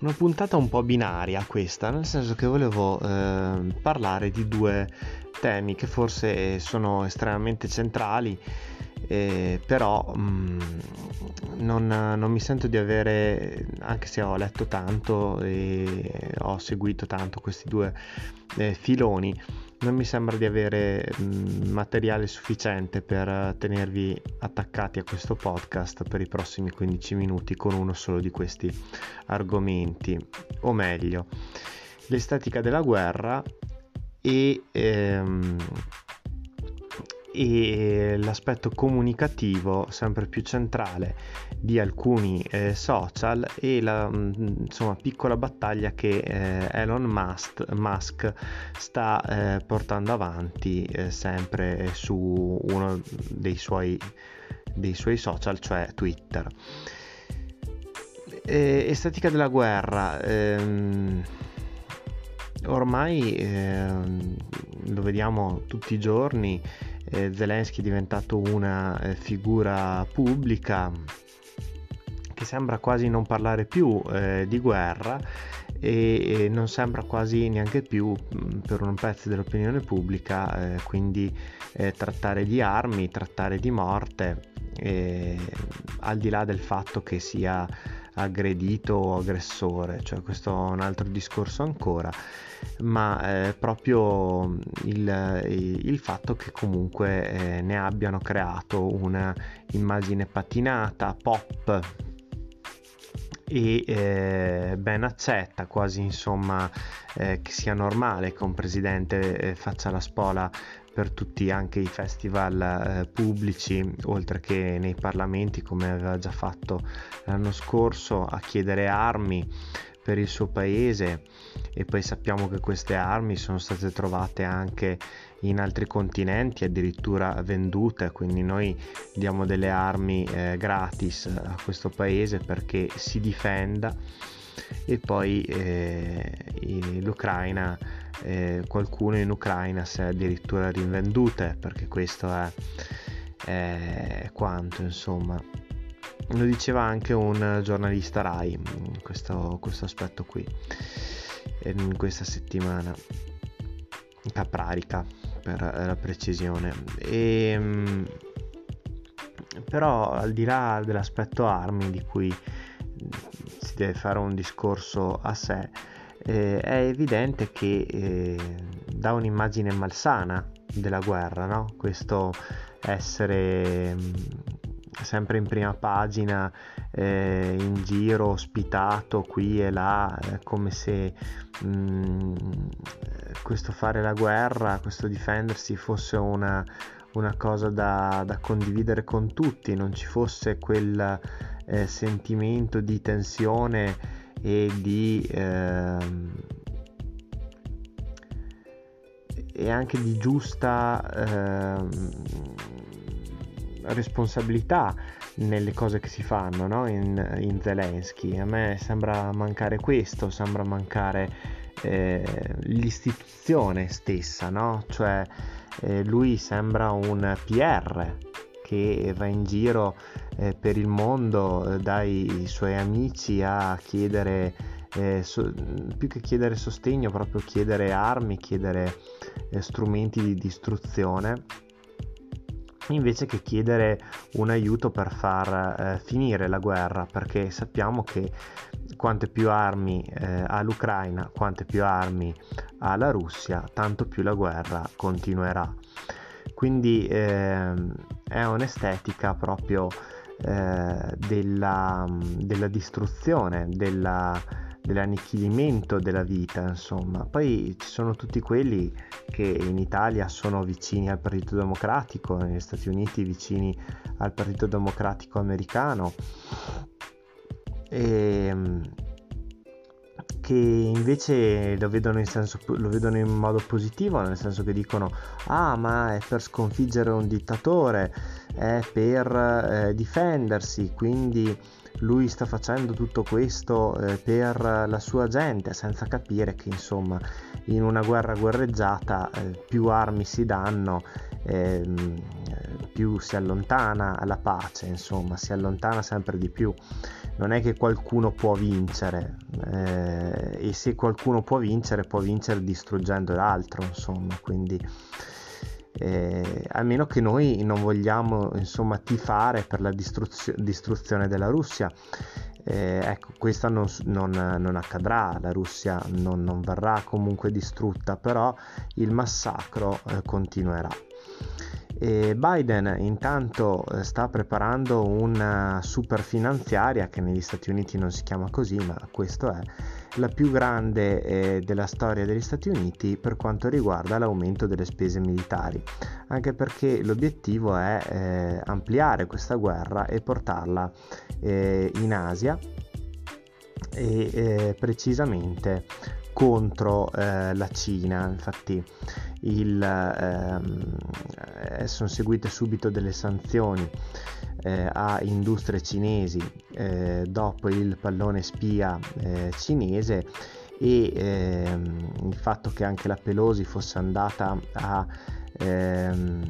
Una puntata un po' binaria questa, nel senso che volevo eh, parlare di due temi che forse sono estremamente centrali, eh, però mh, mm, non, non, mi sento di avere, anche se ho letto tanto e ho seguito tanto questi due eh, filoni, non mi sembra di avere materiale sufficiente per tenervi attaccati a questo podcast per i prossimi 15 minuti con uno solo di questi argomenti, o meglio, l'estetica della guerra e ehm, e l'aspetto comunicativo sempre più centrale di alcuni eh, social e la mm, insomma, piccola battaglia che eh, Elon Musk, Musk sta eh, portando avanti eh, sempre su uno dei suoi, dei suoi social, cioè Twitter. estetica della guerra. Ehm, ormai ehm, lo vediamo tutti i giorni eh, Zelensky è diventato una eh, figura pubblica che sembra quasi non parlare più eh, di guerra e, e, non sembra quasi neanche più mh, per un pezzo dell'opinione pubblica eh, quindi eh, trattare di armi, trattare di morte al di là del fatto che sia aggredito o aggressore, cioè questo è un altro discorso ancora, ma eh, proprio il, il, fatto che comunque eh, ne abbiano creato una immagine patinata, pop e eh, ben accetta, quasi insomma eh, che sia normale che un presidente eh, faccia la spola per tutti anche i festival eh, pubblici, oltre che nei parlamenti, come aveva già fatto l'anno scorso, a chiedere armi per il suo paese. E poi sappiamo che queste armi sono state trovate anche in altri continenti, addirittura vendute, quindi noi diamo delle armi eh, gratis a questo paese perché si difenda. E poi eh, l'Ucraina eh, qualcuno in Ucraina si è addirittura rinvendute perché questo è, è quanto insomma. Lo diceva anche un giornalista Rai questo, questo aspetto qui in questa settimana caprarica per la precisione e ehm, però al di là dell'aspetto armi di cui si deve fare un discorso a sé eh, è evidente che eh, dà un'immagine malsana della guerra, no? questo essere mm, sempre in prima pagina, eh, in giro, ospitato qui e là, eh, come se mh, mm, questo fare la guerra, questo difendersi fosse una, una cosa da, da, condividere con tutti, non ci fosse quel eh, sentimento di tensione e di ehm, e anche di giusta ehm, responsabilità nelle cose che si fanno no? in, in Zelensky. A me sembra mancare questo, sembra mancare eh, l'istituzione stessa, no? cioè eh, lui sembra un PR che va in giro eh, per il mondo eh, dai suoi amici a chiedere, eh, so, più che chiedere sostegno, proprio chiedere armi, chiedere eh, strumenti di distruzione invece che chiedere un aiuto per far eh, finire la guerra, perché sappiamo che quante più armi eh, ha l'Ucraina, quante più armi ha la Russia, tanto più la guerra continuerà. Quindi eh, è un'estetica proprio eh, della, della, distruzione, della, dell'annichilimento della vita, insomma. Poi ci sono tutti quelli che in Italia sono vicini al Partito Democratico, negli Stati Uniti vicini al Partito Democratico americano e, che invece lo vedono, in senso, lo vedono in modo positivo, nel senso che dicono ah ma è per sconfiggere un dittatore, è per eh, difendersi, quindi lui sta facendo tutto questo eh, per la sua gente senza capire che insomma in una guerra guerreggiata eh, più armi si danno ehm, più si allontana la pace insomma si allontana sempre di più. Non è che qualcuno può vincere eh, e se qualcuno può vincere può vincere distruggendo l'altro insomma quindi eh, a meno che noi non vogliamo insomma tifare per la distruzio- distruzione della Russia. Eh, ecco questa non, non, non, accadrà la Russia non, non, verrà comunque distrutta però il massacro eh, continuerà. E Biden intanto eh, sta preparando una super finanziaria che negli Stati Uniti non si chiama così, ma questo è la più grande eh, della storia degli Stati Uniti per quanto riguarda l'aumento delle spese militari, anche perché l'obiettivo è eh, ampliare questa guerra e portarla eh, in Asia e eh, precisamente contro eh, la Cina. Infatti il, ehm, eh, sono seguite subito delle sanzioni eh, a industrie cinesi eh, dopo il pallone spia eh, cinese e ehm, il fatto che anche la Pelosi fosse andata a ehm,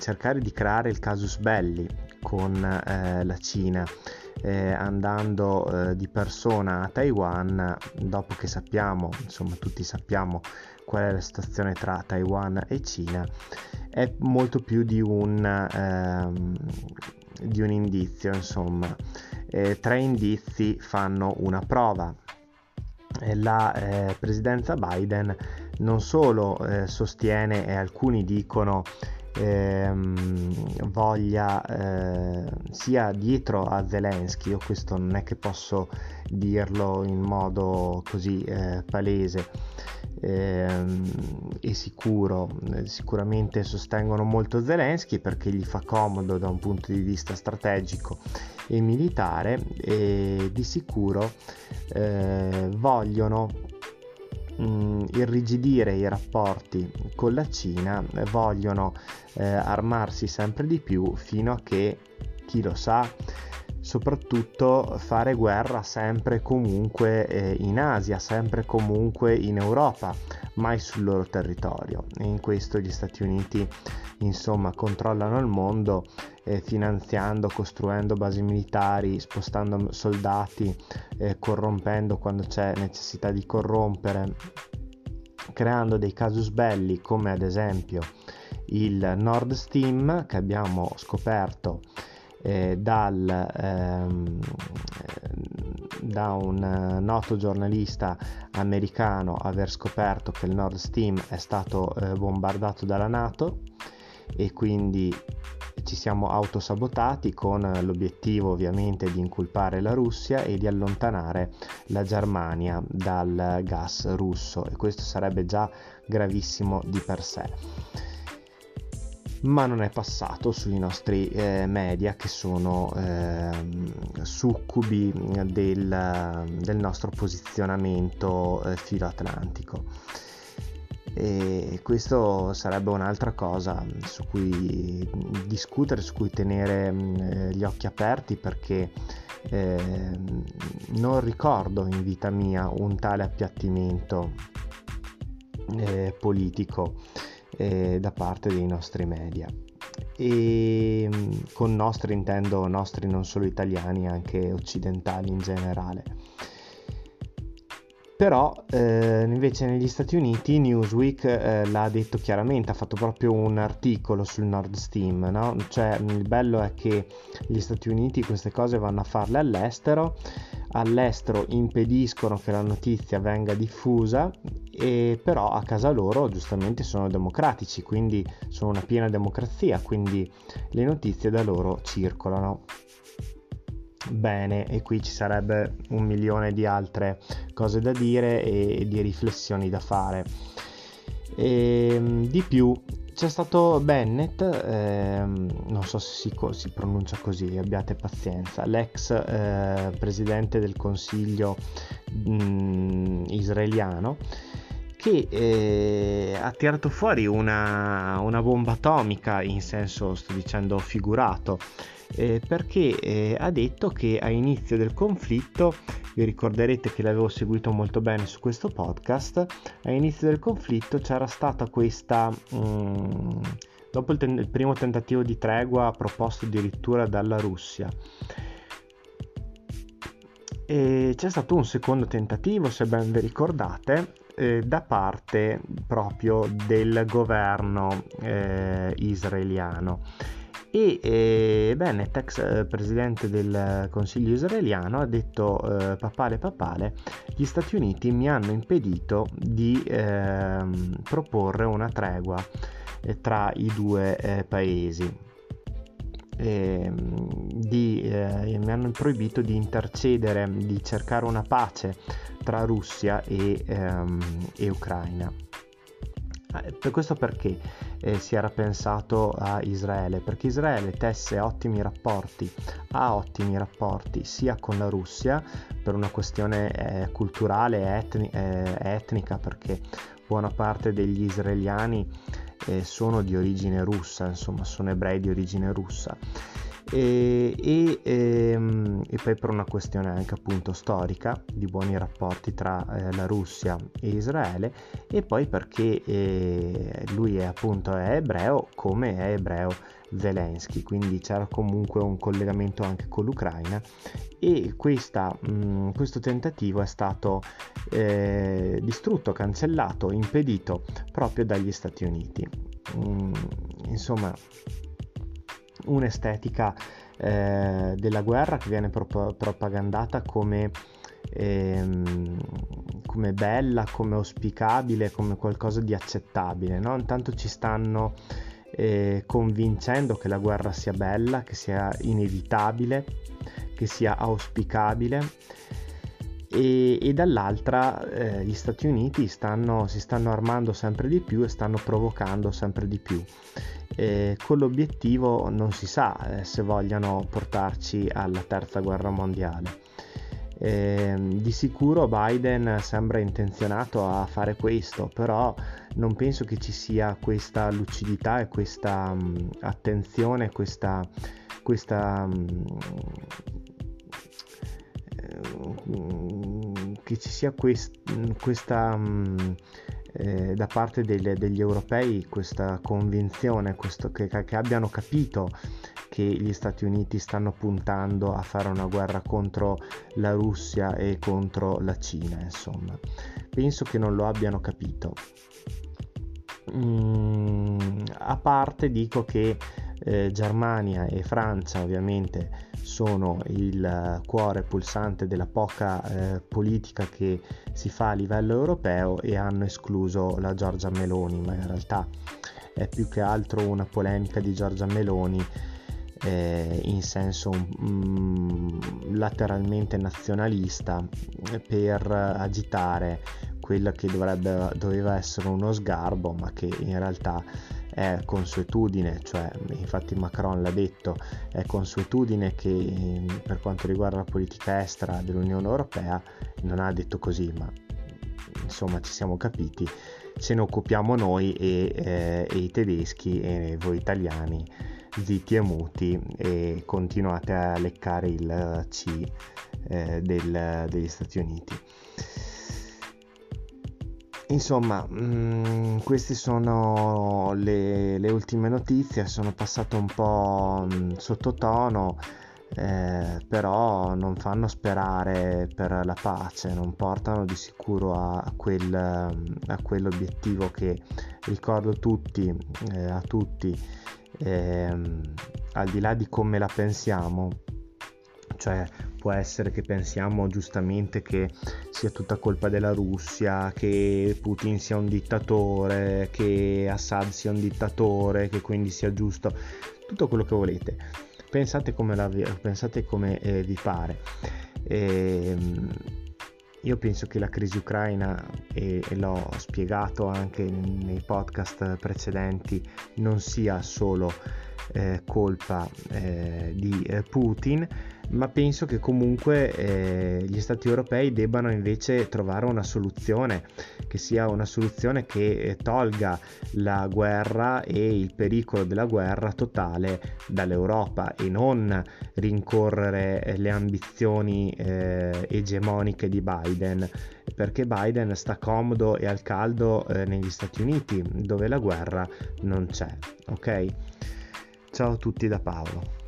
cercare di creare il casus belli con eh, la Cina eh, andando eh, di persona a Taiwan dopo che sappiamo, insomma tutti sappiamo qual è la situazione tra Taiwan e Cina, è molto più di un, ehm, di un indizio, insomma. Eh, tre indizi fanno una prova. La eh, presidenza Biden non solo eh, sostiene e alcuni dicono ehm, voglia eh, sia dietro a Zelensky, io questo non è che posso dirlo in modo così eh, palese ehm, e sicuro, sicuramente sostengono molto Zelensky perché gli fa comodo da un punto di vista strategico e militare e di sicuro eh, vogliono mh, irrigidire i rapporti con la Cina, vogliono eh, armarsi sempre di più fino a che, chi lo sa, soprattutto fare guerra sempre e comunque eh, in Asia, sempre e comunque in Europa, mai sul loro territorio. E in questo gli Stati Uniti insomma controllano il mondo eh, finanziando, costruendo basi militari, spostando soldati, eh, corrompendo quando c'è necessità di corrompere, creando dei casus belli come ad esempio il Nord Stream che abbiamo scoperto eh, dal, ehm, da un noto giornalista americano aver scoperto che il Nord Stream è stato eh, bombardato dalla Nato e quindi ci siamo autosabotati con l'obiettivo ovviamente di inculpare la Russia e di allontanare la Germania dal gas russo. E questo sarebbe già gravissimo di per sé ma non è passato sui nostri eh, media che sono eh, succubi del, del, nostro posizionamento eh, filoatlantico e questo sarebbe un'altra cosa su cui discutere, su cui tenere eh, gli occhi aperti perché eh, non ricordo in vita mia un tale appiattimento eh, politico eh, da parte dei nostri media e con nostri intendo nostri non solo italiani anche occidentali in generale però eh, invece negli Stati Uniti Newsweek eh, l'ha detto chiaramente, ha fatto proprio un articolo sul Nord Stream, no? cioè il bello è che gli Stati Uniti queste cose vanno a farle all'estero, all'estero impediscono che la notizia venga diffusa e però a casa loro giustamente sono democratici, quindi sono una piena democrazia, quindi le notizie da loro circolano bene e qui ci sarebbe un milione di altre cose da dire e di riflessioni da fare. E, ehm, di più c'è stato Bennett, ehm, non so se si, si, pronuncia così, abbiate pazienza, l'ex eh, presidente del consiglio mh, mm, israeliano che eh, ha tirato fuori una, una, bomba atomica in senso, sto dicendo, figurato, eh, perché eh, ha detto che a inizio del conflitto, vi ricorderete che l'avevo seguito molto bene su questo podcast, a inizio del conflitto c'era stata questa... Mm, dopo il, ten- il primo tentativo di tregua proposto addirittura dalla Russia, e c'è stato un secondo tentativo, se ben vi ricordate, eh, da parte proprio del governo eh, israeliano. E eh, ex eh, presidente del Consiglio israeliano, ha detto eh, papale papale, gli Stati Uniti mi hanno impedito di ehm, proporre una tregua eh, tra i due paesi. Eh, di, eh, mi hanno proibito di intercedere, di cercare una pace tra Russia e, ehm, e Ucraina. Eh, per questo perché eh, si era pensato a Israele? Perché Israele tesse ottimi rapporti, ha ottimi rapporti sia con la Russia per una questione eh, culturale etni- eh, etnica, perché buona parte degli israeliani eh, sono di origine russa, insomma sono ebrei di origine russa e, e, ehm, e, poi per una questione anche appunto storica di buoni rapporti tra eh, la Russia e Israele e poi perché eh, lui è appunto è ebreo come è ebreo Zelensky quindi c'era comunque un collegamento anche con l'Ucraina e questa, mh, mm, questo tentativo è stato eh, distrutto, cancellato, impedito proprio dagli Stati Uniti. Mm, insomma, un'estetica eh, della guerra che viene prop- propagandata come, ehm, come, bella, come auspicabile, come qualcosa di accettabile. No? Intanto ci stanno eh, convincendo che la guerra sia bella, che sia inevitabile, che sia auspicabile. E, e, dall'altra eh, gli Stati Uniti stanno, si stanno armando sempre di più e stanno provocando sempre di più eh, con l'obiettivo non si sa eh, se vogliano portarci alla terza guerra mondiale. Eh, di sicuro Biden sembra intenzionato a fare questo, però non penso che ci sia questa lucidità e questa mh, mm, attenzione, questa, questa mh, mm, che ci sia quest, questa mm, eh, da parte degli, degli, europei questa convinzione, questo, che, che abbiano capito che gli Stati Uniti stanno puntando a fare una guerra contro la Russia e contro la Cina, insomma. Penso che non lo abbiano capito. Mm, a parte dico che eh, Germania e Francia ovviamente sono il cuore pulsante della poca eh, politica che si fa a livello europeo e hanno escluso la Giorgia Meloni, ma in realtà è più che altro una polemica di Giorgia Meloni eh, in senso mm, lateralmente nazionalista per agitare quello che dovrebbe, doveva essere uno sgarbo, ma che in realtà è consuetudine, cioè infatti Macron l'ha detto, è consuetudine che per quanto riguarda la politica estera dell'Unione Europea non ha detto così, ma insomma ci siamo capiti, ce ne occupiamo noi e, eh, e i tedeschi e voi italiani zitti e muti e continuate a leccare il C eh, del, degli Stati Uniti. Insomma, mh, mm, queste sono le, le, ultime notizie, sono passate un po' mm, sottotono, eh, però non fanno sperare per la pace, non portano di sicuro a, quel, a quell'obiettivo che ricordo tutti, eh, a tutti, eh, al di là di come la pensiamo, cioè può essere che pensiamo giustamente che sia tutta colpa della Russia, che Putin sia un dittatore, che Assad sia un dittatore, che quindi sia giusto, tutto quello che volete. Pensate come, la, pensate come eh, vi pare. E, ehm, io penso che la crisi ucraina, e, e, l'ho spiegato anche nei podcast precedenti, non sia solo eh, colpa eh, di eh, Putin, ma penso che comunque eh, gli stati europei debbano invece trovare una soluzione, che sia una soluzione che eh, tolga la guerra e il pericolo della guerra totale dall'Europa e non rincorrere eh, le ambizioni eh, egemoniche di Biden, perché Biden sta comodo e al caldo eh, negli Stati Uniti, dove la guerra non c'è, ok? Ciao a tutti da Paolo.